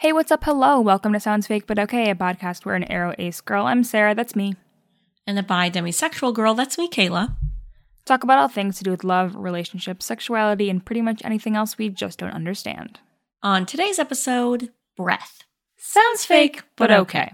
Hey, what's up? Hello. Welcome to Sounds Fake But Okay, a podcast where an aro ace girl, I'm Sarah, that's me, And a bi demisexual girl, that's me, Kayla. talk about all things to do with love, relationships, sexuality, and pretty much anything else we just don't understand. On today's episode, breath. Sounds fake, but okay.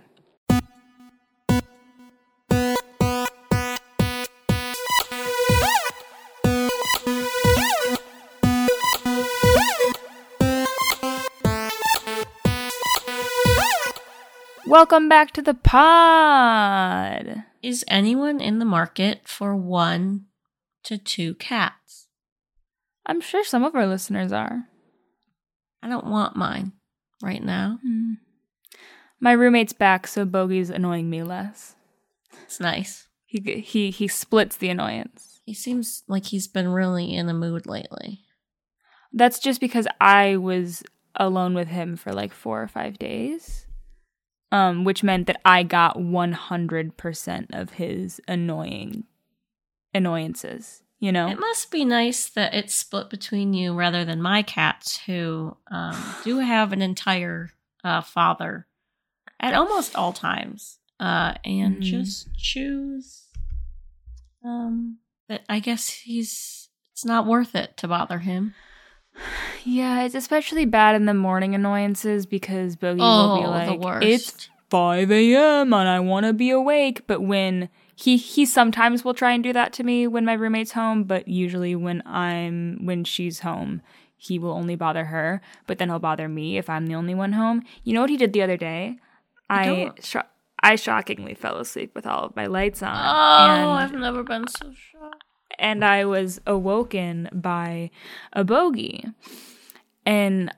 Welcome back to the pod. Is anyone in the market for one to two cats? I'm sure some of our listeners are. I don't want mine right now. Hmm. My roommate's back, so Bogey's annoying me less. It's nice. He he he splits the annoyance. He seems like he's been really in a mood lately. That's just because I was alone with him for like 4 or 5 days. Um which meant that I got 100% of his annoying annoyances, you know? It must be nice that it's split between you rather than my cats, who um, do have an entire uh, father at almost all times, uh, and Mhm. just choose. Um, that I guess he's. It's not worth it to bother him. Yeah, it's especially bad in the morning annoyances because Bogey will be Oh, like. "It's 5 a.m. and I want to be awake." But when he he sometimes will try and do that to me when my roommate's home, but usually when I'm when she's home, he will only bother her. But then he'll bother me if I'm the only one home. You know what he did the other day? I Don't. I shockingly fell asleep with all of my lights on. Oh, I've never been so shocked. and I was awoken by a bogey. And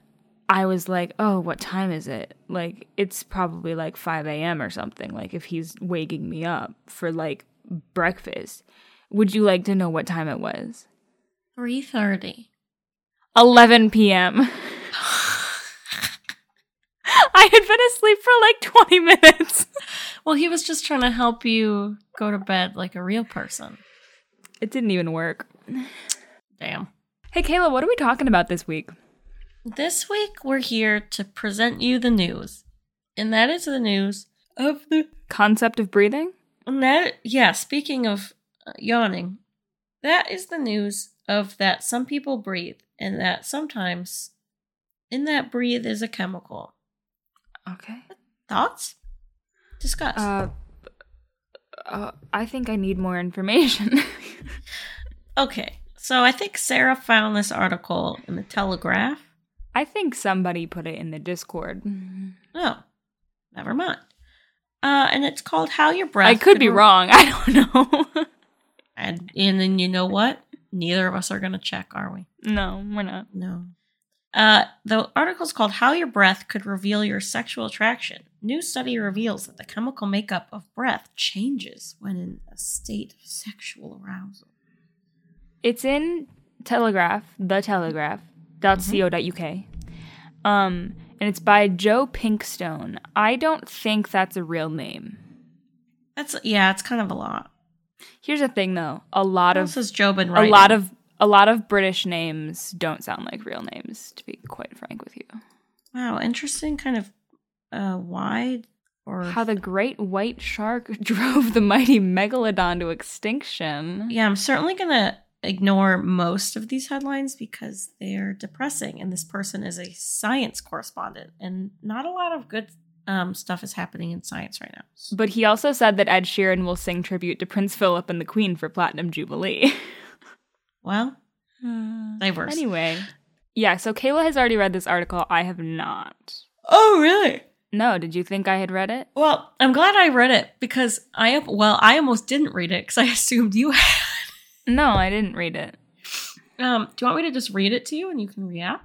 I was like, oh, what time is it? Like, it's probably like 5 a.m. or something. Like, if he's waking me up for like breakfast, would you like to know what time it was? Three thirty. 11 p.m. I had been asleep for like 20 minutes. Well, he was just trying to help you go to bed like a real person. It didn't even work. Damn. Hey, Kayla, what are we talking about this week? This week, we're here to present you the news. And that is the news of the. Concept of breathing? And that, yeah, speaking of uh, yawning, that is the news of that some people breathe, and that sometimes in that breathe is a chemical. Okay. Thoughts? Discuss. Uh, uh, I think I need more information. okay, so I think Sarah found this article in the Telegraph. I think somebody put it in the Discord. Oh, never mind. Uh, and it's called How Your Breath. I could be Re- wrong. I don't know. And, and then you know what? Neither of us are going to check, are we? no, we're not. No. Uh, the article's called How Your Breath Could Reveal Your Sexual Attraction. New study reveals that the chemical makeup of breath changes when in a state of sexual arousal. It's in Telegraph, the Telegraph.co.uk. Um, and it's by Joe Pinkstone. I don't think that's a real name. That's, yeah, it's kind of a lot. Here's the thing though. A lot of else has Joe been a lot of a lot of British names don't sound like real names, to be quite frank with you. Wow, interesting kind of uh, wide or. How the great white shark drove the mighty megalodon to extinction. yeah, I'm certainly going to ignore most of these headlines because they're depressing. And this person is a science correspondent, and not a lot of good um, stuff is happening in science right now. But he also said that Ed Sheeran will sing tribute to Prince Philip and the Queen for Platinum Jubilee. Well, diverse. anyway, yeah, so Kayla has already read this article. I have not. Oh, really? No, did you think I had read it? Well, I'm glad I read it because I have well, I almost didn't read it because I assumed you had. No, I didn't read it. Um, do you want me to just read it to you and you can react?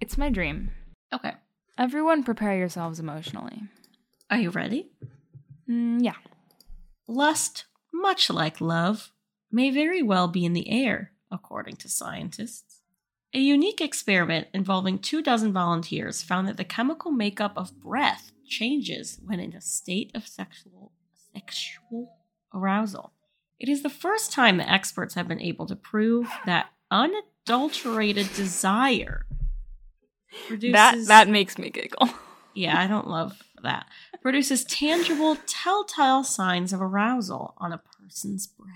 It's my dream. Okay. Everyone prepare yourselves emotionally. Are you ready? Mm, yeah. Lust, much like love, may very well be in the air, according to scientists. A unique experiment involving two dozen volunteers found that the chemical makeup of breath changes when in a state of sexual sexual arousal. It is the first time that experts have been able to prove that unadulterated desire produces That that makes me giggle. yeah, I don't love that. Produces tangible, telltale signs of arousal on a person's breath.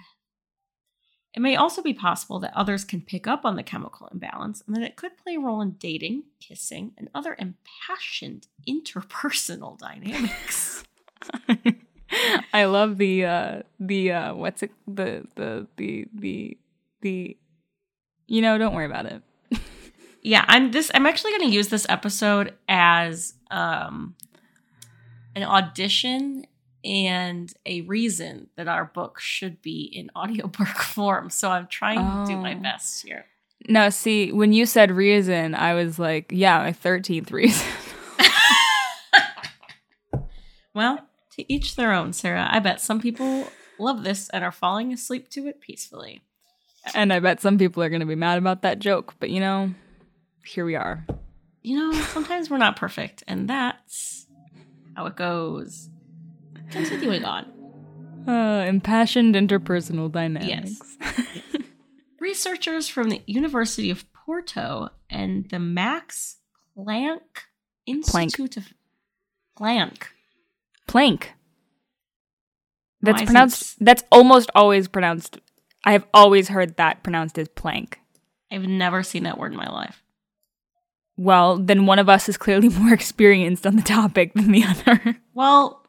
It may also be possible that others can pick up on the chemical imbalance and that it could play a role in dating, kissing, and other impassioned interpersonal dynamics. I love the uh the uh what's it the the the the the you know, don't worry about it. yeah, I'm this I'm actually going to use this episode as um an audition and a reason that our book should be in audiobook form. So I'm trying to do my Oh. best here. No, see, when you said reason, I was like, yeah, my thirteenth reason. Well, to each their own, Sarah. I bet some people love this and are falling asleep to it peacefully. and I bet some people are gonna be mad about that joke, but you know, here we are. You know, sometimes we're not perfect, and that's how it goes. Continuing on. Uh, impassioned interpersonal dynamics. Yes. Researchers from the University of Porto and the Max Planck Institute of Planck. Plank. That's pronounced. s- That's almost always pronounced. I have always heard that pronounced as plank. I've never seen that word in my life. Well, then one of us is clearly more experienced on the topic than the other. Well,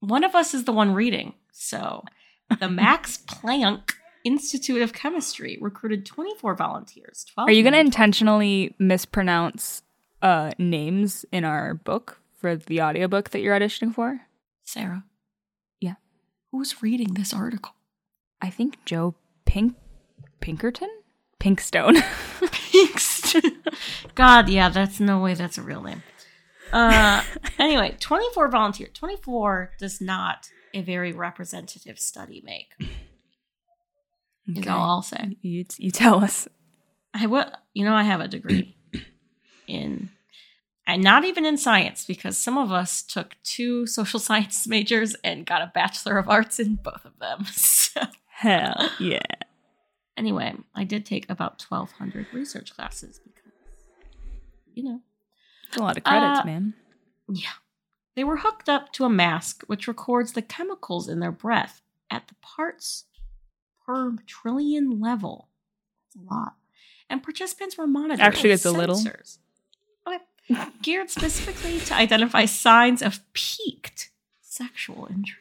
one of us is the one reading. So, the Max Planck Institute of Chemistry recruited 24 volunteers. 12 Are you going to intentionally mispronounce uh, names in our book for the audiobook that you're auditioning for? Sarah? Yeah. Who's reading this article? I think Joe Pink Pinkerton? Pinkstone. Pinkstone. God, yeah, that's no way that's a real name. Uh, anyway, 24 volunteer. 24 does not a very representative study make. Is Okay. all I'll say. You, you tell us. I will, you know, I have a degree in, and not even in science because some of us took two social science majors and got a bachelor of arts in both of them. So, Hell yeah. anyway, I did take about 1,200 research classes because, you know, It's a lot of credits, Uh, man. Yeah. They were hooked up to a mask which records the chemicals in their breath at the parts per trillion level. That's a lot. And participants were monitored. Actually, it's a little. Okay. Geared specifically to identify signs of peaked sexual interest.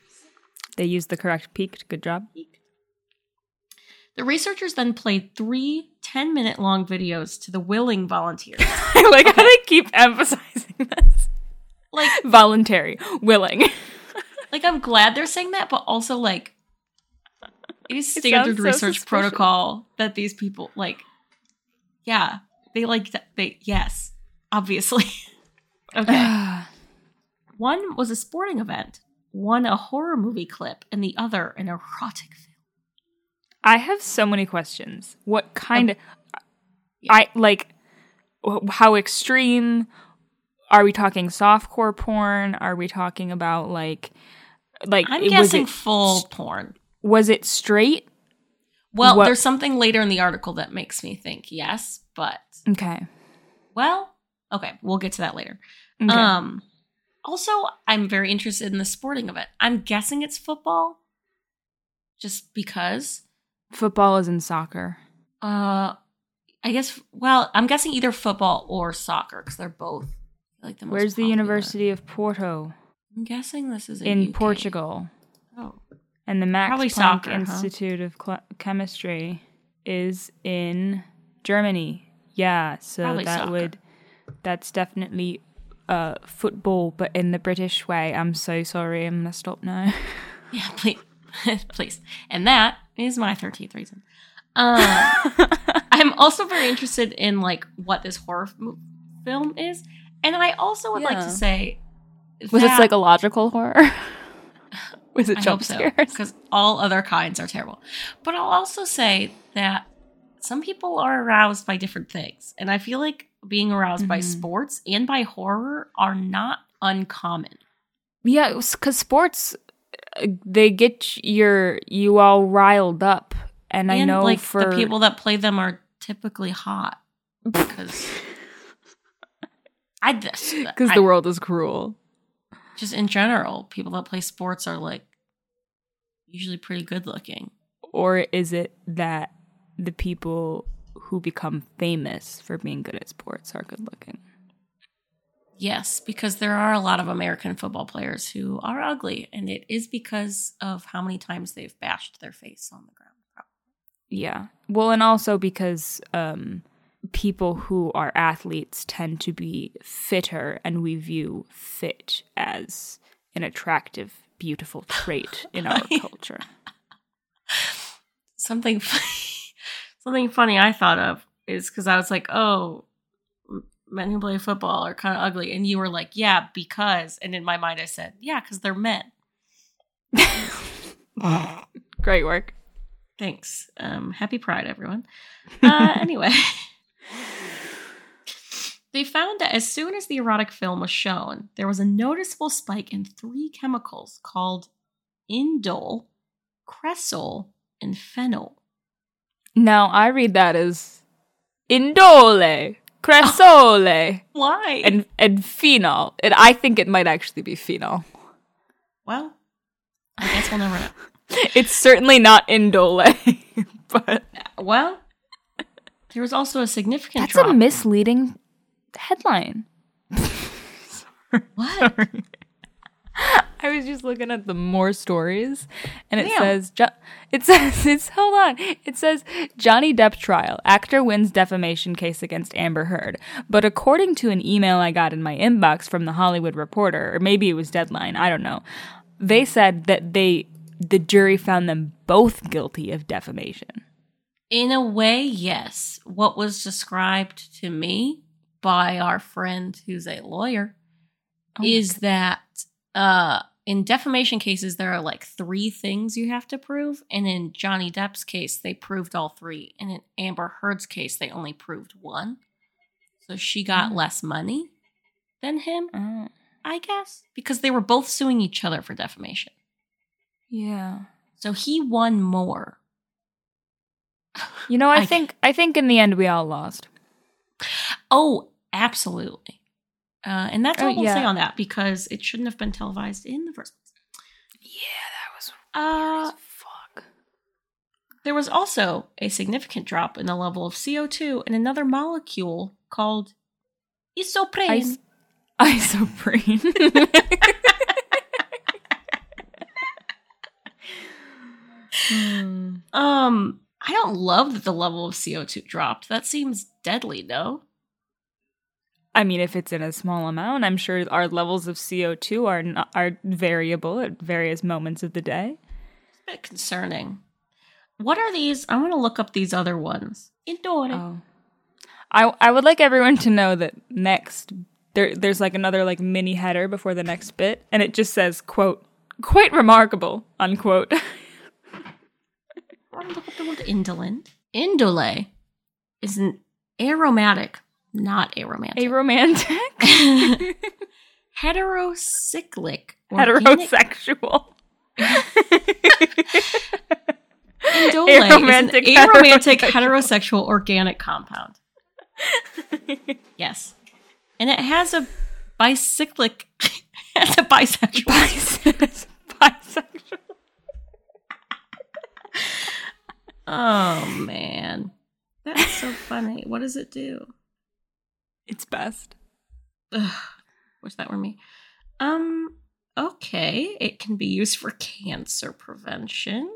They used the correct peaked. Good job. The researchers then played three 10 minute long videos to the willing volunteers. I like how they keep emphasizing this. like, Voluntary, willing. Like I'm glad they're saying that, but also like it is standard so research suspicious. protocol that these people like. Yeah, they like th- they yes, obviously. okay, one was a sporting event, one a horror movie clip, and the other an erotic film. I have so many questions. What kind of yeah. I like how extreme are we talking softcore porn? Are we talking about like like I'm guessing it full porn. was it straight? Well, What- there's something later in the article that makes me think yes, but Okay. well, okay, we'll get to that later. okay. Um also I'm very interested in the sporting event. I'm guessing it's football just because Football is in soccer. uh I guess well, I'm guessing either football or soccer cuz they're both like the most Where's the. University of Porto? I'm guessing this is In. Portugal. Oh. And the Max Probably Planck soccer, huh? Institute of Cl- Chemistry is in Germany. Yeah, so Probably that soccer. would that's definitely uh football but in the British way. I'm so sorry. I'm to stop now. Yeah, please. please. And that is my 13th reason. Uh, I'm also very interested in like what this horror mo- film is. And I also would like to say Was it psychological horror? Was it jump so, scares? because all other kinds are terrible. But I'll also say that some people are aroused by different things, and I feel like being aroused by Mhm. sports and by horror are not uncommon. Yeah, because sports uh, they get your you all riled up, and, I know like for the people that play them are typically hot because I just Because the world is cruel. just in general, people that play sports are like usually pretty good looking. Or is it that the people who become famous for being good at sports are good looking? Yes, because there are a lot of American football players who are ugly, and it is because of how many times they've bashed their face on the ground. Yeah. Well, and also because um, people who are athletes tend to be fitter, and we view fit as an attractive, beautiful trait in our culture. Something, something funny I thought of is because I was like, "Oh, men who play football are kind of ugly," and you were like, "Yeah, because," and in my mind I said, "Yeah, because they're men." Great work. Thanks. Um, happy Pride, everyone. Uh, anyway, they found that as soon as the erotic film was shown, there was a noticeable spike in three chemicals called indole, cresol, and phenol. Now I read that as indole, cresole, Why? and and phenol. And I think it might actually be phenol. well, I guess we'll never know. It's certainly not indole, but Well, there was also a significant that's drop. a misleading headline. Sorry. what? I was just looking at the more stories, and it Damn. says jo- it says it's hold on. It says Johnny Depp trial. Actor wins defamation case against Amber Heard. But according to an email I got in my inbox from the Hollywood Reporter, or maybe it was Deadline, I don't know. They said that they the jury found them both guilty of defamation. In a way, yes. What was described to me by our friend who's a lawyer Oh is that uh, in defamation cases, there are like three things you have to prove. And in Johnny Depp's case, they proved all three. And in Amber Heard's case, they only proved one. So she got Mm. less money than him, Oh, I guess, because they were both suing each other for defamation. yeah. So he won more. You know, I, I- think I think in the end we all lost. Oh, absolutely. Uh, and that's Oh, all we'll say on that because it shouldn't have been televised in the first place. Yeah, that was Uh, fuck. there was also a significant drop in the level of CO2 and another molecule called isoprene. Isoprene. Hmm. Um, I don't love that the level of CO2 dropped. That seems deadly, no? I mean, if it's in a small amount, I'm sure our levels of CO2 are not, are variable at various moments of the day. It's a bit concerning. What are these? I want to look up these other ones. Indore. Oh. I I would like everyone to know that next there there's like another like mini header before the next bit, and it just says quote quite remarkable unquote. I want to look up the word indolent. Indole is an aromatic, not a romantic. A romantic, heterocyclic heterosexual. Indole is an Aromantic aromantic heterosexual. heterosexual organic compound. Yes. And it has a bicyclic has a bisexual. Bis- bisexual. Oh man. That's so funny. What does it do? It's best. Ugh, wish that were me. Um okay, it can be used for cancer prevention.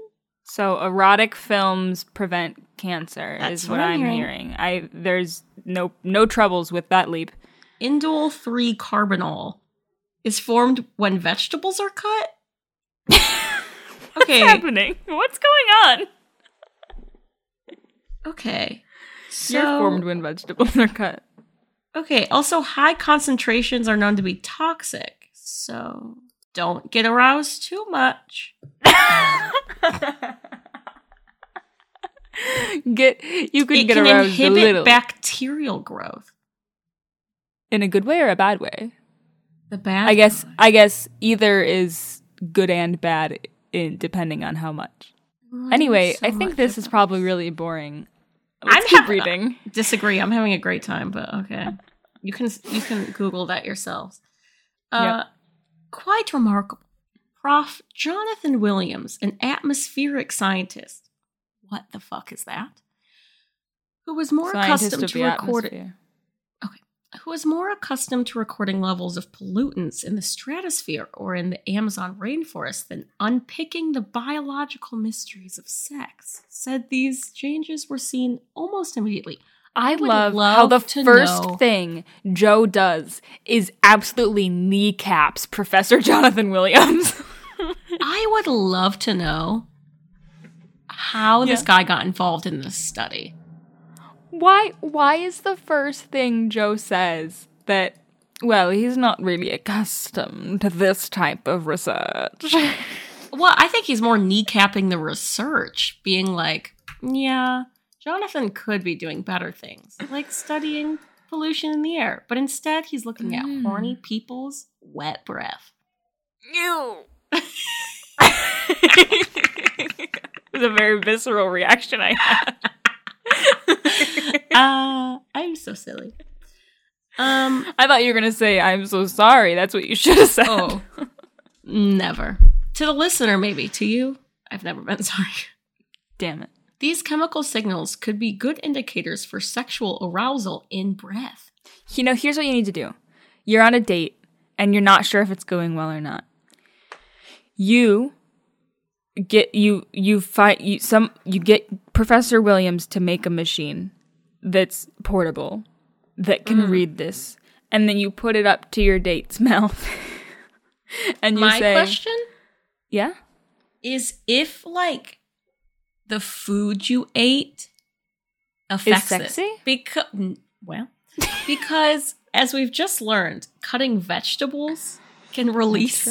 So erotic films prevent cancer That's is what what, I'm I'm hearing. hearing. I there's no no troubles with that leap. Indole 3 carbinol is formed when vegetables are cut. okay. What's happening? What's going on? Okay. So, You're formed when vegetables are cut. Okay, also high concentrations are known to be toxic. So don't get aroused too much. get you could it get can aroused a inhibit little bacterial growth. in a good way or a bad way. The bad I guess I guess either is good and bad in depending on how much. Mm, Anyway, so I think this of is probably really boring. I'm Let's keep having- reading. disagree. I'm having a great time, but okay. You can you can Google that yourselves. Uh, Quite remarkable. Prof. Jonathan Williams, an atmospheric scientist. What the fuck is that? Who was more Scientist accustomed to recording atmosphere. who was more accustomed to recording levels of pollutants in the stratosphere or in the Amazon rainforest than unpicking the biological mysteries of sex, said these changes were seen almost immediately. I would love, how the first know- thing Joe does is absolutely kneecaps Professor Jonathan Williams. I would love to know how this guy got involved in this study. why why is the first thing Joe says that well, he's not really accustomed to this type of research. Well, I think he's more kneecapping the research, being like, yeah, Jonathan could be doing better things, like studying pollution in the air. But instead, he's looking at Mm. horny people's wet breath. Ew. it was a very visceral reaction I had. uh, I'm so silly. Um, I thought you were gonna say, I'm so sorry. That's what you should have said. oh, never. To the listener, maybe. To you, I've never been sorry. Damn it. These chemical signals could be good indicators for sexual arousal in breath. You know, here's what you need to do. You're on a date and you're not sure if it's going well or not. You get you you find you some you get Professor Williams to make a machine that's portable that can Mm. read this and then you put it up to your date's mouth. and you My say, question "Yeah? is if like the food you ate affects this. sexy? Because well, because as we've just learned, cutting vegetables can release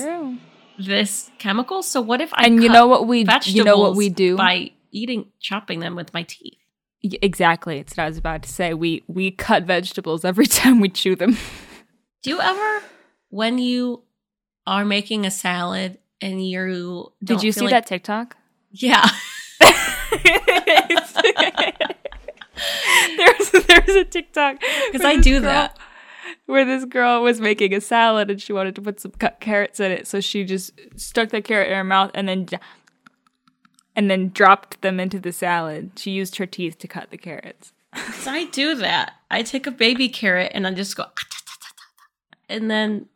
this chemical. So what if I And you know what we vegetables you know what we do? by eating chopping them with my teeth? Exactly. It's what I was about to say. We we cut vegetables every time we chew them. Do you ever when you are making a salad and you Did you see like- that TikTok? Yeah. there's there's a TikTok Because I do girl- that. Where this girl was making a salad and she wanted to put some cut carrots in it, so she just stuck the carrot in her mouth and then and then dropped them into the salad. She used her teeth to cut the carrots. So I do that. I take a baby carrot and I just go, "Ah, and then,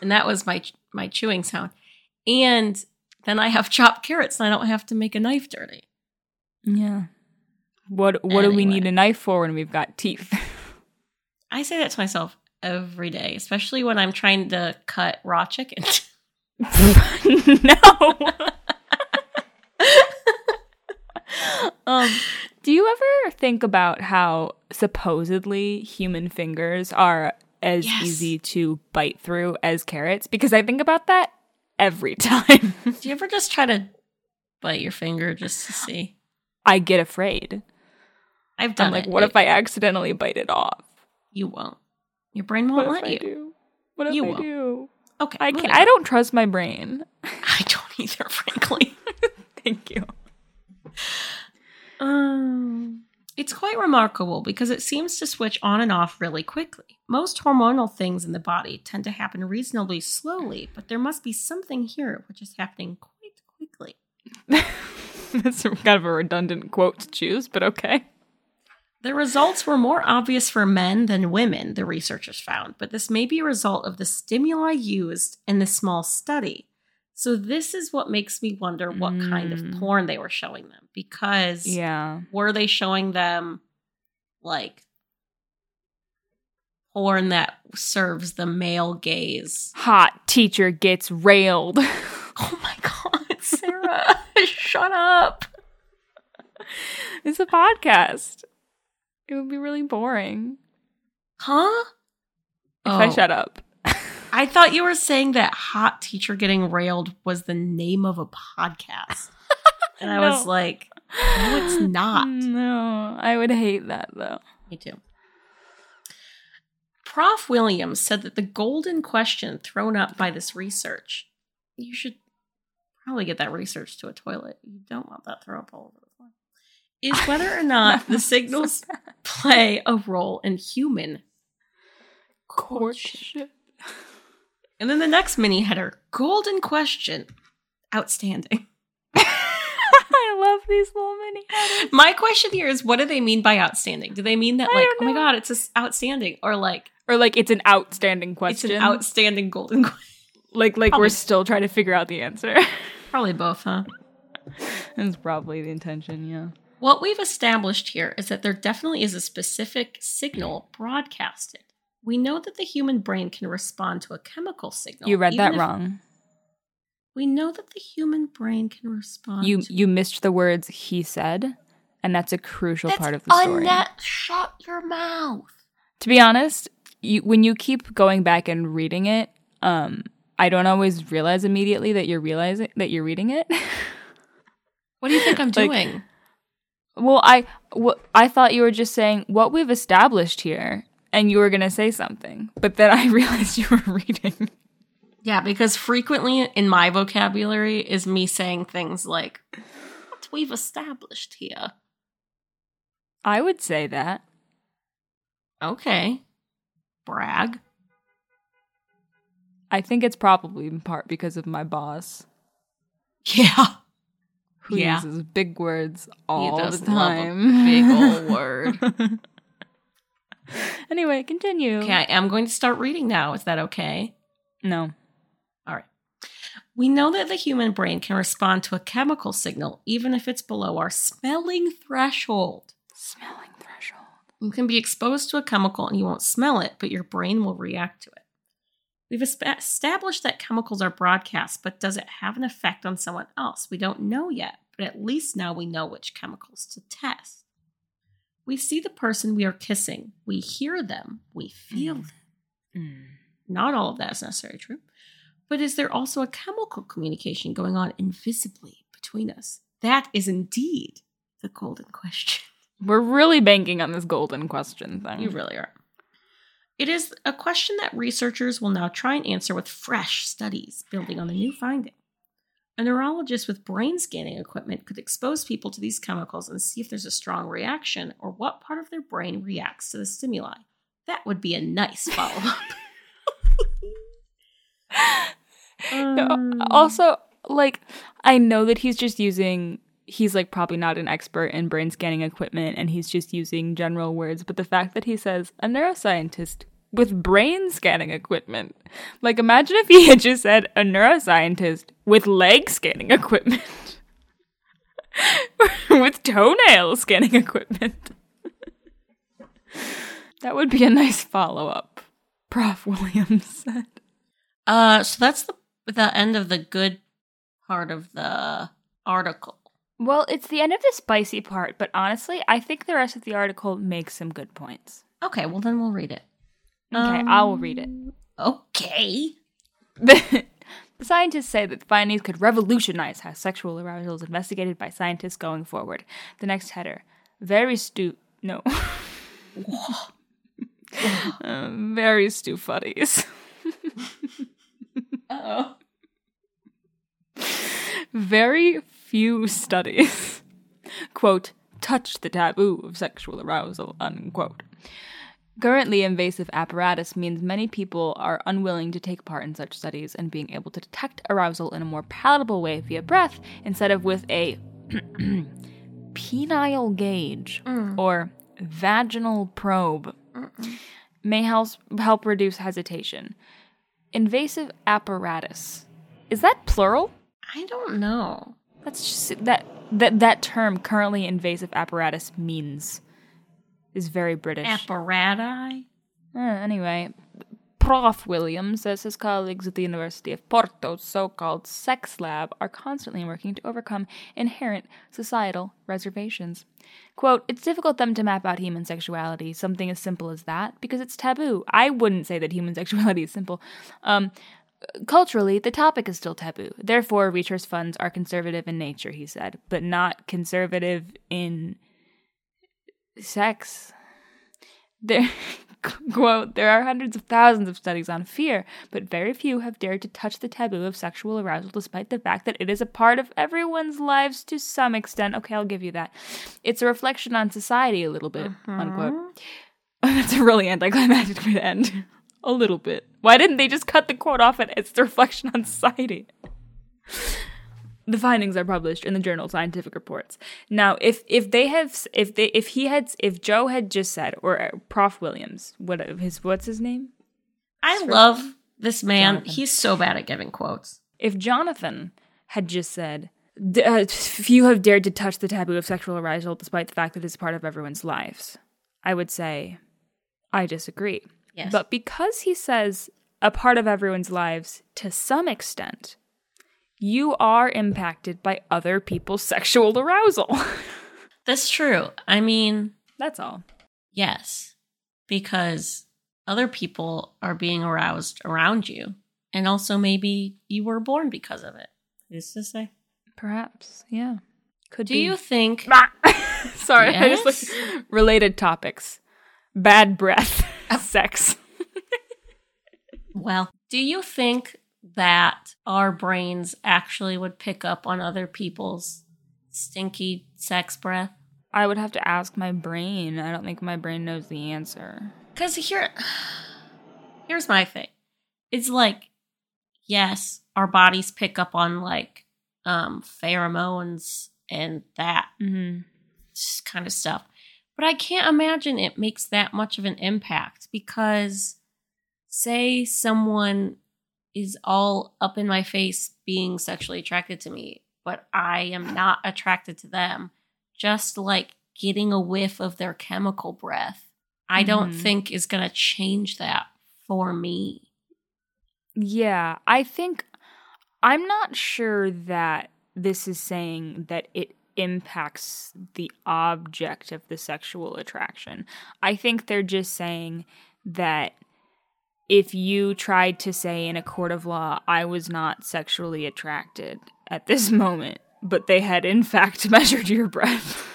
and that was my my chewing sound. And then I have chopped carrots, and I don't have to make a knife dirty. Yeah. What what do we need a knife for when we've got teeth? I say that to myself every day, especially when I'm trying to cut raw chicken. no. um, do you ever think about how supposedly human fingers are as Yes. easy to bite through as carrots? Because I think about that every time. do you ever just try to bite your finger just to see? I get afraid. I've done I'm like, it. what if I accidentally bite it off? You won't. Your brain won't What let I you. do? What if You I won't. do? Okay, I can't. I don't trust my brain. I don't either, frankly. Thank you. Um, it's quite remarkable because it seems to switch on and off really quickly. Most hormonal things in the body tend to happen reasonably slowly, but there must be something here which is happening quite quickly. That's kind of a redundant quote to choose, but okay. The results were more obvious for men than women, the researchers found, but this may be a result of the stimuli used in the small study. So, this is what makes me wonder what kind of Mm. porn they were showing them because Yeah. were they showing them like porn that serves the male gaze? Hot teacher gets railed. Oh my god, Sarah, shut up. it's a podcast. It would be really boring Huh? if I Oh, shut up. I thought you were saying that hot teacher getting railed was the name of a podcast. And I was like, no, it's not. No, I would hate that though. Me too. Prof. Williams said that the golden question thrown up by this research, you should probably get that research to a toilet. You don't want that thrown up all over. Is whether or not the signals play a role in human Courtship. And then the next mini header golden question. Outstanding. I love these little mini headers. My question here is what do they mean by outstanding? Do they mean that, I like, oh my. God, it's just outstanding? Or like, Or like it's an outstanding question? it's an outstanding golden question? like like Probably. we're still trying to figure out the answer. Probably both, huh? That's probably the intention, yeah. What we've established here is that there definitely is a specific signal broadcasted. We know that the human brain can respond to a chemical signal. You read that wrong. We know that the human brain can respond. You to- you missed the words he said, and that's a crucial That's part of the story. unnet- Shut your mouth. to be honest, you when you keep going back and reading it, um, I don't always realize immediately that you're realizing that you're reading it. What do you think I'm Like- doing? Well, I wh- I thought you were just saying what we've established here, and you were gonna say something, but then I realized you were reading. Yeah, because frequently in my vocabulary is me saying things like, what we've established here. I would say that. Okay. Brag. I think it's probably in part because of my boss, Yeah. Who Yeah. uses big words all does the time. big ol' word. anyway, continue. Okay, I am going to start reading now. Is that okay? No. All right. We know that the human brain can respond to a chemical signal even if it's below our smelling threshold. Smelling threshold. You can be exposed to a chemical and you won't smell it, but your brain will react to it. We've established that chemicals are broadcast, but does it have an effect on someone else? We don't know yet, but at least now we know which chemicals to test. We see the person we are kissing, we hear them, we feel Mm. them. Not all of that is necessarily true. But is there also a chemical communication going on invisibly between us? That is indeed the golden question. We're really banking on this golden question thing. You really are. It is a question that researchers will now try and answer with fresh studies building on the new finding. A neurologist with brain scanning equipment could expose people to these chemicals and see if there's a strong reaction or what part of their brain reacts to the stimuli. That would be a nice follow up. Um, no, also, like, I know that he's just using, he's like probably not an expert in brain scanning equipment and he's just using general words, but the fact that he says a neuroscientist with brain scanning equipment, like, imagine if he had just said a neuroscientist with leg scanning equipment, with toenail scanning equipment. that would be a nice follow up, Prof. Williams said. Uh, so that's the the end of the good part of the article. Well, it's the end of the spicy part, but honestly, I think the rest of the article makes some good points. Okay, well then we'll read it. Okay, I will read it. Okay. The, the scientists say that the findings could revolutionize how sexual arousal is investigated by scientists going forward. The next header. Very stu. No. Uh, very stu fuddies. Oh. Very few studies, quote, touch the taboo of sexual arousal, unquote. Currently, invasive apparatus means many people are unwilling to take part in such studies and being able to detect arousal in a more palatable way via breath instead of with a penile gauge Mm. or vaginal probe may help, help reduce hesitation. Invasive apparatus. Is that plural? I don't know. That's just that that that term currently invasive apparatus means is very British. Apparati? Uh, anyway, Prof. Williams says his colleagues at the University of Porto's so-called sex lab are constantly working to overcome inherent societal reservations. Quote, it's difficult them to map out human sexuality, something as simple as that, because it's taboo. I wouldn't say that human sexuality is simple. Um, culturally, the topic is still taboo. Therefore, research funds are conservative in nature, he said, but not conservative in sex. There, quote, there are hundreds of thousands of studies on fear, but very few have dared to touch the taboo of sexual arousal despite the fact that it is a part of everyone's lives to some extent. Okay, I'll give you that. It's a reflection on society a little bit, mm-hmm. unquote. That's a really anticlimactic way to end. A little bit. Why didn't they just cut the quote off at its the reflection on society? The findings are published in the journal Scientific Reports. Now, if if they have if they if he had if Joe had just said or uh, Prof Williams, what his what's his name? I love this man. Jonathan. He's so bad at giving quotes. If Jonathan had just said, "D- uh, "Few have dared to touch the taboo of sexual arousal, despite the fact that it's part of everyone's lives," I would say, I disagree. Yes. But because he says a part of everyone's lives to some extent, you are impacted by other people's sexual arousal. That's true. I mean, That's all. yes, because other people are being aroused around you. And also, maybe you were born because of it. Who's to say? Perhaps, yeah. Could Do be. you think Sorry, I just like related topics. Bad breath, sex. Well, do you think that our brains actually would pick up on other people's stinky sex breath? I would have to ask my brain. I don't think my brain knows the answer. Because here, here's my thing. It's like, yes, our bodies pick up on like um, pheromones and that Mm-hmm. kind of stuff. But I can't imagine it makes that much of an impact because, say, someone is all up in my face being sexually attracted to me, but I am not attracted to them, just like getting a whiff of their chemical breath, I don't Mhm. think is going to change that for me. Yeah, I think I'm not sure that this is saying that it impacts the object of the sexual attraction. I think they're just saying that if you tried to say in a court of law, I was not sexually attracted at this moment, but they had in fact measured your breath,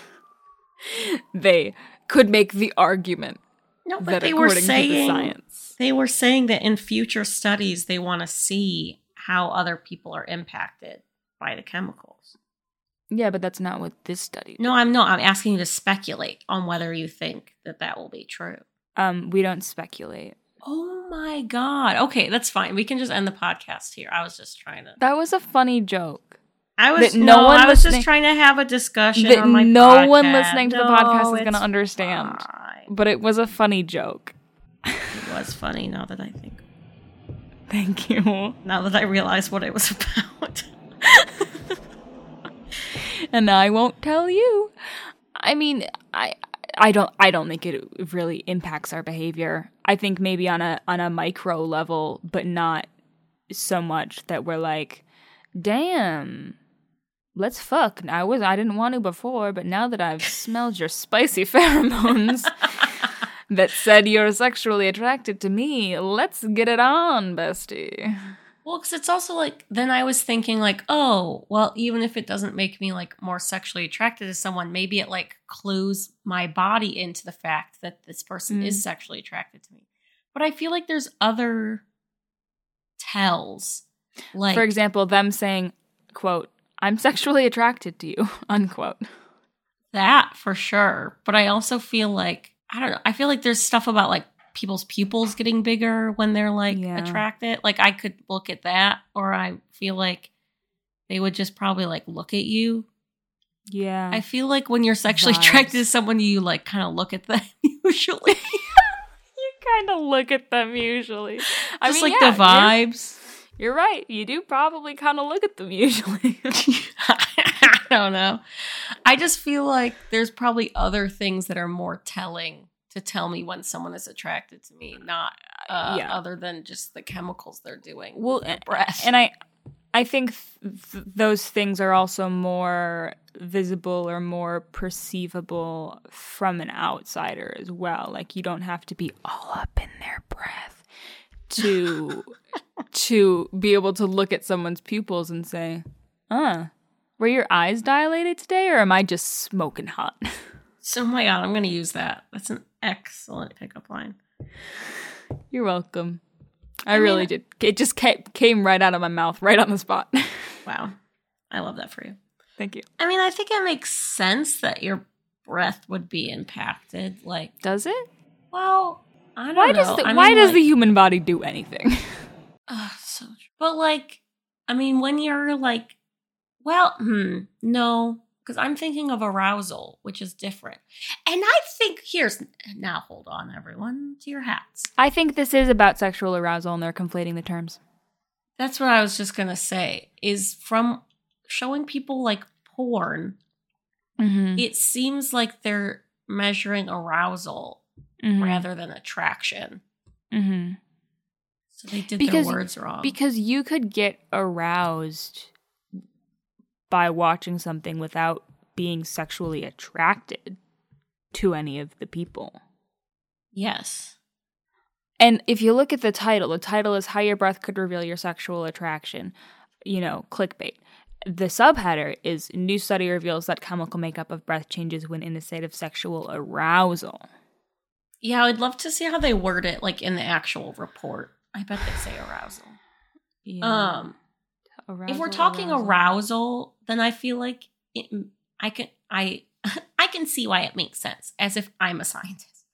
they could make the argument No, but that they were according to the saying science. they were saying that in future studies they want to see how other people are impacted by the chemicals. Yeah, but that's not what this study No, I'm not. I'm asking you to speculate on whether you think that that will be true. Um, we don't speculate. Oh my god. Okay, that's fine. We can just end the podcast here. I was just trying to. That was a funny joke. I was That no no, one I was just trying to have a discussion That on my no one listening to the podcast is going to understand. fine. But it was a funny joke. It was funny now that I think. Thank you. Now that I realize what it was about. And I won't tell you. I mean, I I don't I don't think it really impacts our behavior. I think maybe on a on a micro level, but not so much that we're like, "Damn, let's fuck." I was I didn't want to before, but now that I've smelled your spicy pheromones that said you're sexually attracted to me, let's get it on, bestie. Well, because it's also like, then I was thinking, like, oh, well, even if it doesn't make me like more sexually attracted to someone, maybe it like clues my body into the fact that this person Mm. is sexually attracted to me. But I feel like there's other tells. Like, For example, them saying, quote, I'm sexually attracted to you, unquote. that for sure. But I also feel like, I don't know, I feel like there's stuff about like people's pupils getting bigger when they're like Yeah. attracted. Like, I could look at that, or I feel like they would just probably like look at you Yeah. I feel like when you're sexually Vibes. attracted to someone, you like kind of look at them usually. you kind of look at them usually. I Just mean, like yeah, the vibes. You're, you're right. You do probably kind of look at them usually. I don't know. I just feel like there's probably other things that are more telling to tell me when someone is attracted to me, not uh, Yeah. other than just the chemicals they're doing. well, with their breath. and I, I think th- th- those things are also more visible or more perceivable from an outsider as well. Like you don't have to be all up in their breath to to be able to look at someone's pupils and say, "Uh, were your eyes dilated today, or am I just smoking hot?" so, oh my god, I'm going to use that. That's an excellent pickup line. You're welcome. I, I mean- really did. It just ca- came right out of my mouth, right on the spot. Wow, I love that for you. Thank you. I mean, I think it makes sense that your breath would be impacted. Like, Does it? well, I don't Why know. does the, I why mean, does like- the human body do anything? Ugh, so true. But like, I mean, when you're like, well, hmm, no, because I'm thinking of arousal, which is different. And I think here's now. Hold on, everyone, to your hats. I think this is about sexual arousal, and they're conflating the terms. That's what I was just gonna say. Is from showing people like porn, Mm-hmm. it seems like they're measuring arousal rather than attraction. Mm-hmm. So they did Because- their words wrong. Because you could get aroused by watching something without being sexually attracted to any of the people. yes. And if you look at the title, the title is How Your Breath Could Reveal Your Sexual Attraction, you know, clickbait. The subheader is New study reveals that chemical makeup of breath changes when in a state of sexual arousal. Yeah, I'd love to see how they word it like in the actual report. I bet they say arousal. Um if we're talking arousal. arousal, then I feel like it, I can I I can see why it makes sense as if I'm a scientist.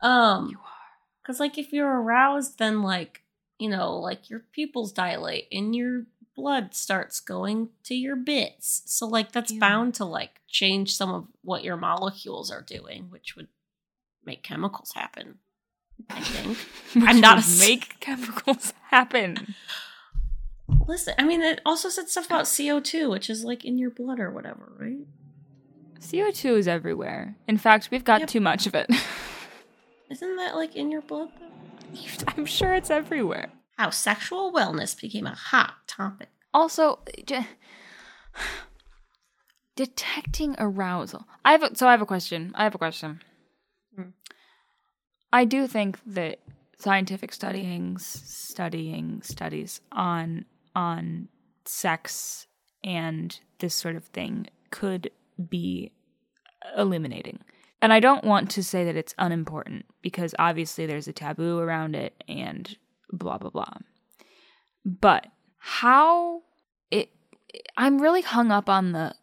Um You are. cuz like if you're aroused then like, you know, like your pupils dilate and your blood starts going to your bits. So like that's Ew. bound to like change some of what your molecules are doing, which would make chemicals happen. I think. I'm not a make chemicals happen. Listen, I mean, it also said stuff about CO2, which is like in your blood or whatever, right? CO2 is everywhere. In fact, we've got Yep. too much of it. Isn't that like in your blood? Though? I'm sure it's everywhere. How sexual wellness became a hot topic. Also, j- detecting arousal. I have a, so I have a question. I have a question. Hmm. I do think that scientific studying studying studies on on sex and this sort of thing could be illuminating. And I don't want to say that it's unimportant because obviously there's a taboo around it and blah blah blah. But how it I'm really hung up on the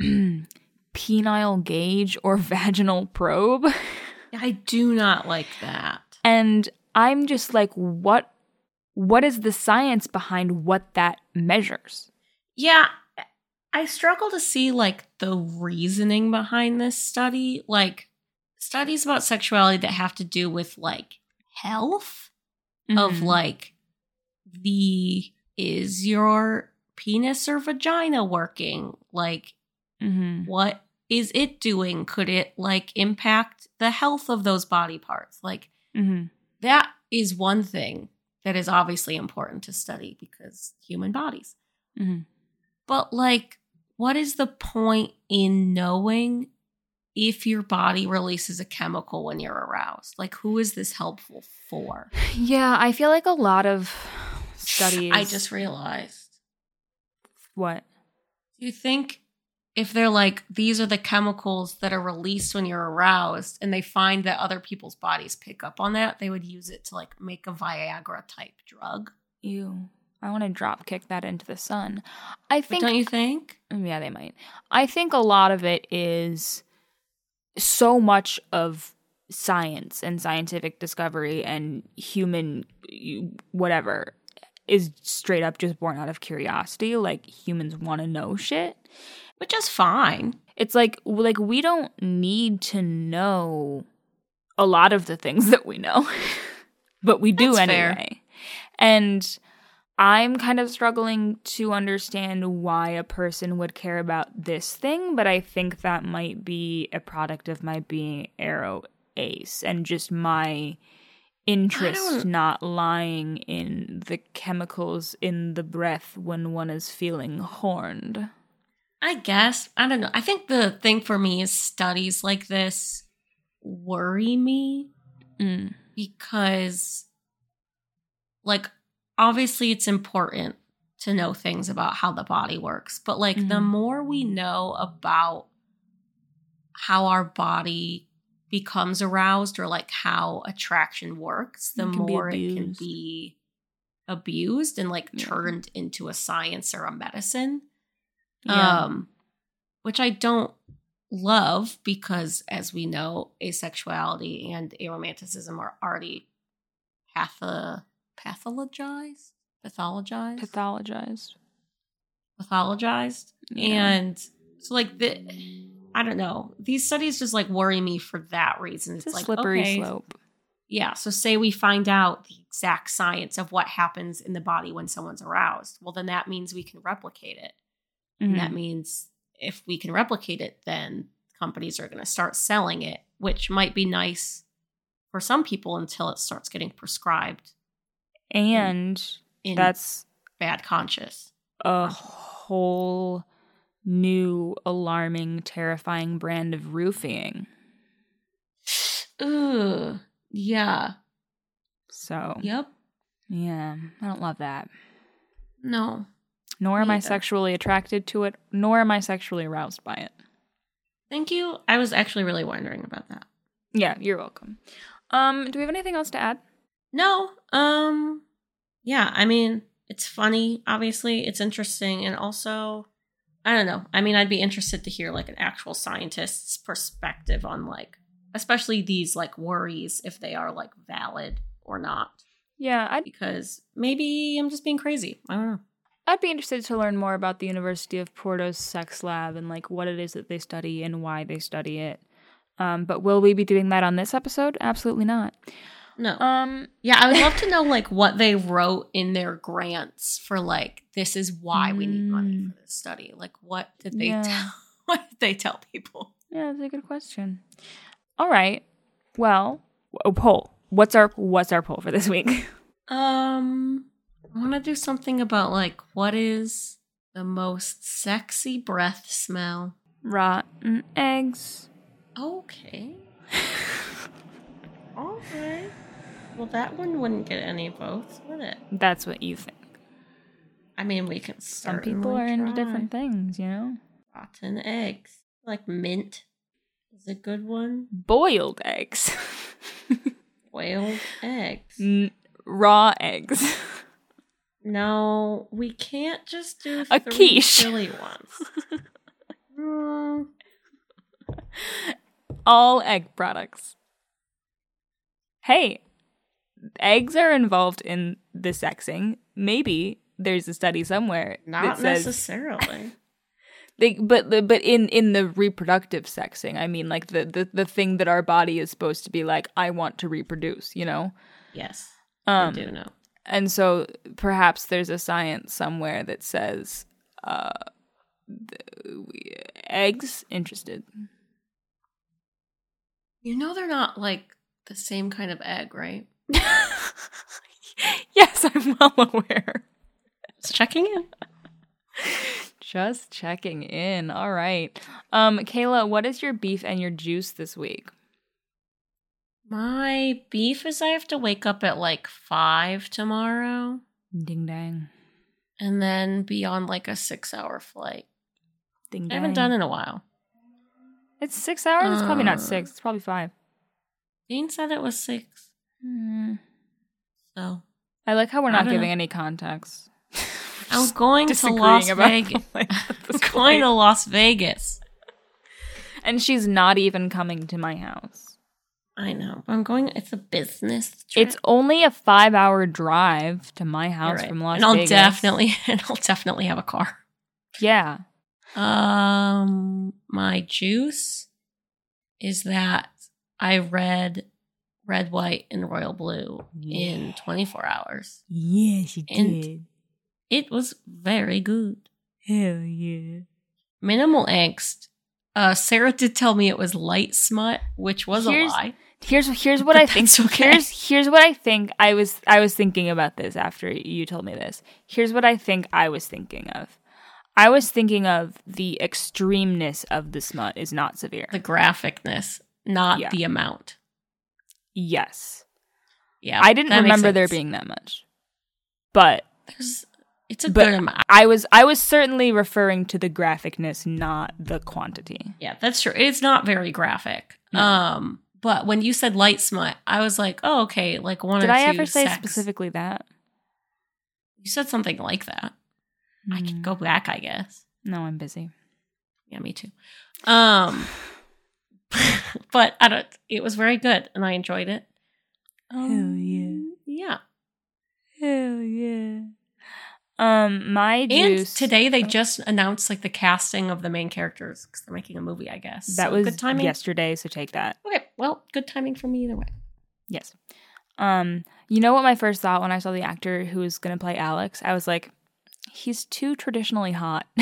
penile gauge or vaginal probe I do not like that. and I'm just like what what is the science behind what that measures? Yeah, I struggle to see like the reasoning behind this study. Like studies about sexuality that have to do with like health of Mhm. like the is your penis or vagina working? Like Mhm. what is it doing? Could it like impact the health of those body parts? Like Mhm. that is one thing that is obviously important to study because human bodies. Mhm. But like what is the point in knowing if your body releases a chemical when you're aroused? Like who is this helpful for? Yeah, I feel like a lot of studies I just realized. what? Do you think if they're like, these are the chemicals that are released when you're aroused, and they find that other people's bodies pick up on that, they would use it to like make a Viagra type drug? You. I want to drop kick that into the sun. I But think don't you think? Mm, yeah, they might. I think a lot of it is so much of science and scientific discovery and human whatever is straight up just born out of curiosity. Like humans want to know shit. Which is fine. It's like like we don't need to know a lot of the things that we know, but we do That's fair. anyway. And I'm kind of struggling to understand why a person would care about this thing, but I think that might be a product of my being aro ace and just my interest not lying in the chemicals in the breath when one is feeling horned. I guess. I don't know. I think the thing for me is studies like this worry me Mm. because, like, obviously it's important to know things about how the body works, but like, the Mhm. more we know about how our body becomes aroused or like how attraction works, the more it can be abused and like Yeah. turned into a science or a medicine Yeah. um which i don't love because, as we know, asexuality and aromanticism are already patho- pathologized, pathologized, Pathologized. pathologized, Yeah. and so like the. I don't know. These studies just like worry me for that reason. It's, It's a like slippery okay, slope. Yeah. So, say we find out the exact science of what happens in the body when someone's aroused. Well, then that means we can replicate it. And that Mhm. means if we can replicate it, then companies are going to start selling it, which might be nice for some people until it starts getting prescribed And in that's bad conscious. a whole new alarming, terrifying brand of roofing. Ugh. Yeah. So, Yep. yeah, I don't love that. No. Nor am I sexually attracted to it, nor am I sexually aroused by it. Thank you. I was actually really wondering about that. Yeah, you're welcome. Um, do we have anything else to add? No. Um yeah, I mean, it's funny, obviously, it's interesting and also I don't know. I mean, I'd be interested to hear like an actual scientist's perspective on like especially these like worries if they are like valid or not Yeah, I'd because maybe I'm just being crazy. I don't know. I'd be interested to learn more about the University of Porto's sex lab and like what it is that they study and why they study it. Um, but will we be doing that on this episode? Absolutely not. No. Um, yeah, I would love to know like what they wrote in their grants for like this is why we need money Mm. for this study. Like what did they Yeah. tell what did they tell people? yeah, that's a good question. All right. Well, a poll. What's our what's our poll for this week? Um, I want to do something about like what is the most sexy breath smell? Rotten eggs. Okay. All right. Well, that one wouldn't get any votes, would it? That's what you think. I mean, we can Some people are into different things, you know. rotten eggs, like mint, is a good one. Boiled eggs. Boiled eggs. N- raw eggs. No, we can't just do A three quiche. silly ones. Mm, All egg products. Hey, eggs are involved in the sexing. Maybe there's a study somewhere not says necessarily. they, but but in in the reproductive sexing, I mean, like the, the the thing that our body is supposed to be like, I want to reproduce, you know. yes, Um, I do know. And so perhaps there's a science somewhere that says uh the, we- eggs interested. You know they're not like the same kind of egg, right? yes i'm well aware. Just checking in. just checking in. All right. Um kayla what is your beef and your juice this week My beef is I have to wake up at like five tomorrow ding dang and then be on like a six hour flight. ding I haven't done in a while. it's six hours it's probably not Uh, six it's probably five Dean said it was six. Hmm. So i like how we're not giving know. any context I'm going to Las Vegas. I'm going to. Las Vegas. and she's not even coming to my house I know. I'm going. It's a business trip. It's only a five hour drive to my house right. from Las and I'll Vegas. definitely and I'll definitely have a car. Yeah. Um, my juice is that I read Red, White, and Royal Blue in 24 hours. Yeah, she And- did. It was very good. Hell yeah. Minimal angst. Uh, Sarah did tell me it was light smut, which was Here's- a lie. Here's here's what I think. okay. Here's here's what I think. I was I was thinking about this after you told me this. Here's what I think I was thinking of. I was thinking of the extremeness of the smut is not severe. The graphicness, not Yeah. the amount. yes. Yeah, I didn't remember there being that much. But There's, it's a But- good amount. I was I was certainly referring to the graphicness, not the quantity. Yeah, that's true. It's not very graphic. No. Um, but when you said light smut, I was like, oh, okay, like one Did I ever say sex. specifically that? You said something like that. I Mm. could go back, I guess. No, I'm busy. Yeah, me too. Um, but I don't. It was very good, and I enjoyed it. Hell yeah. Yeah. Hell yeah. Um, my And today they just announced like the casting of the main characters because they're making a movie, I guess. that So was good timing. yesterday, so take that. Okay, well, good timing for me either way. Yes. Um, you know what my first thought when I saw the actor who was gonna play Alex? I was like, he's too traditionally hot.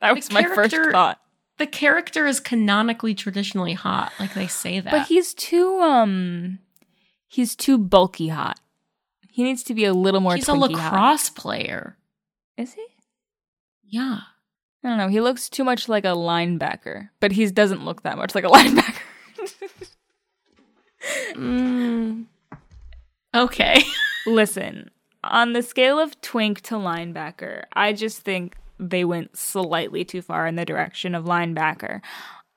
that was my first thought. The character is canonically traditionally hot, like they say that. But he's too um he's too bulky hot. He needs to be a little more he's a lacrosse player. Is he? Yeah. I don't know. He looks too much like a linebacker, but he doesn't look that much like a linebacker. Mm. Okay. Listen, on the scale of twink to linebacker, I just think they went slightly too far in the direction of linebacker.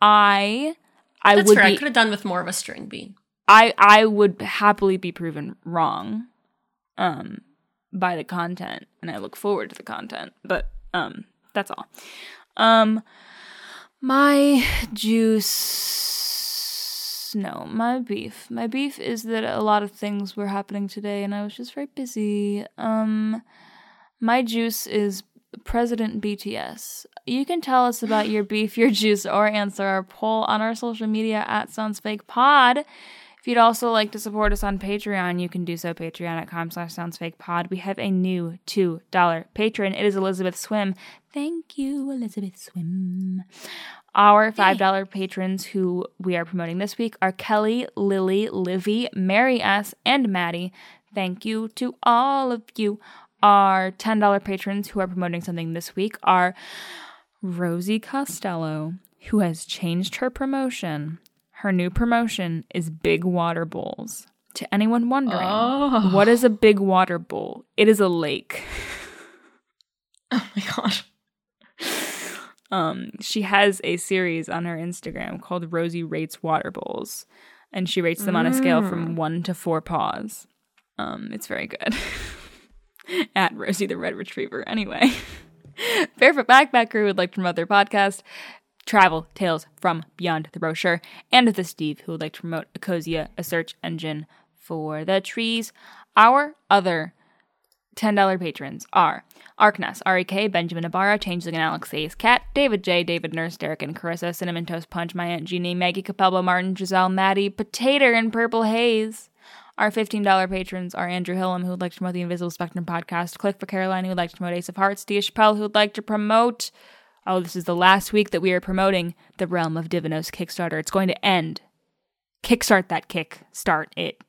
I I That's would fair. I could have done with more of a string bean. I I would happily be proven wrong um by the content and I look forward to the content. But um that's all. Um my juice no, my beef. My beef is that a lot of things were happening today and I was just very busy. Um my juice is President BTS. You can tell us about your beef, your juice, or answer our poll on our social media at Sounds Fake Pod. If you'd also like to support us on Patreon, you can do so patreon.com slash soundsfakepod. We have a new $2 patron. It is Elizabeth Swim. Thank you, Elizabeth Swim. Our $5 patrons who we are promoting this week are Kelly, Lily, Livy, Mary S., and Maddie. Thank you to all of you. Our $10 patrons who are promoting something this week are Rosie Costello, who has changed her promotion. Her new promotion is Big Water Bowls. To anyone wondering, Oh. what is a big water bowl? It is a lake. Oh my god. Um, she has a series on her Instagram called Rosie Rates Water Bowls, and she rates them on a scale from one to four paws. Um, it's very good. At Rosie the Red Retriever, anyway. Barefoot Backpacker would like to promote their podcast, Travel Tales from Beyond the Brochure, and the Steve who would like to promote Ecosia, a search engine for the trees. Our other $10 patrons are Arkness, R-E-K, Benjamin Ibarra, Changeling and Alex Ace Cat, David J, David Nurse, Derek and Carissa, Cinnamon Toast Punch, My Aunt Jeannie, Maggie Capello, Martin, Giselle, Maddie, Potato and Purple Haze. Our $15 patrons are Andrew Hillam, who would like to promote the Invisible Spectrum podcast, Click for Caroline, who would like to promote Ace of Hearts, Dia Chappelle, who would like to promote, oh, this is the last week that we are promoting the Realm of Divinos Kickstarter. It's going to end. Kickstart that kick. Start it.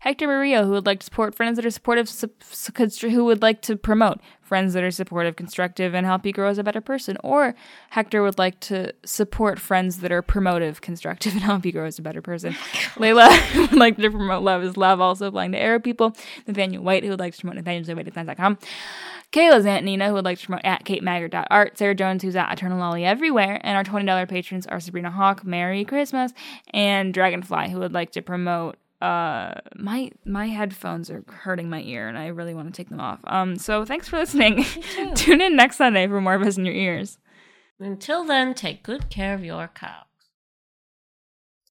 Hector Murillo, who would like to support friends that are supportive, su- su- who would like to promote friends that are supportive, constructive, and help you grow as a better person. Or Hector would like to support friends that are promotive, constructive, and help you grow as a better person. Layla would like to promote Love is Love, also applying to Arab people. Nathaniel White, who would like to promote NathanielWhite.com. Kayla's Aunt Nina, who would like to promote at KateMaggard.art. Sarah Jones, who's at Eternal Lolly everywhere. And our $20 patrons are Sabrina Hawk, Merry Christmas, and Dragonfly, who would like to promote uh my my headphones are hurting my ear and I really want to take them off. Um so thanks for listening. Tune in next Sunday for more of us in your ears. Until then, take good care of your cow.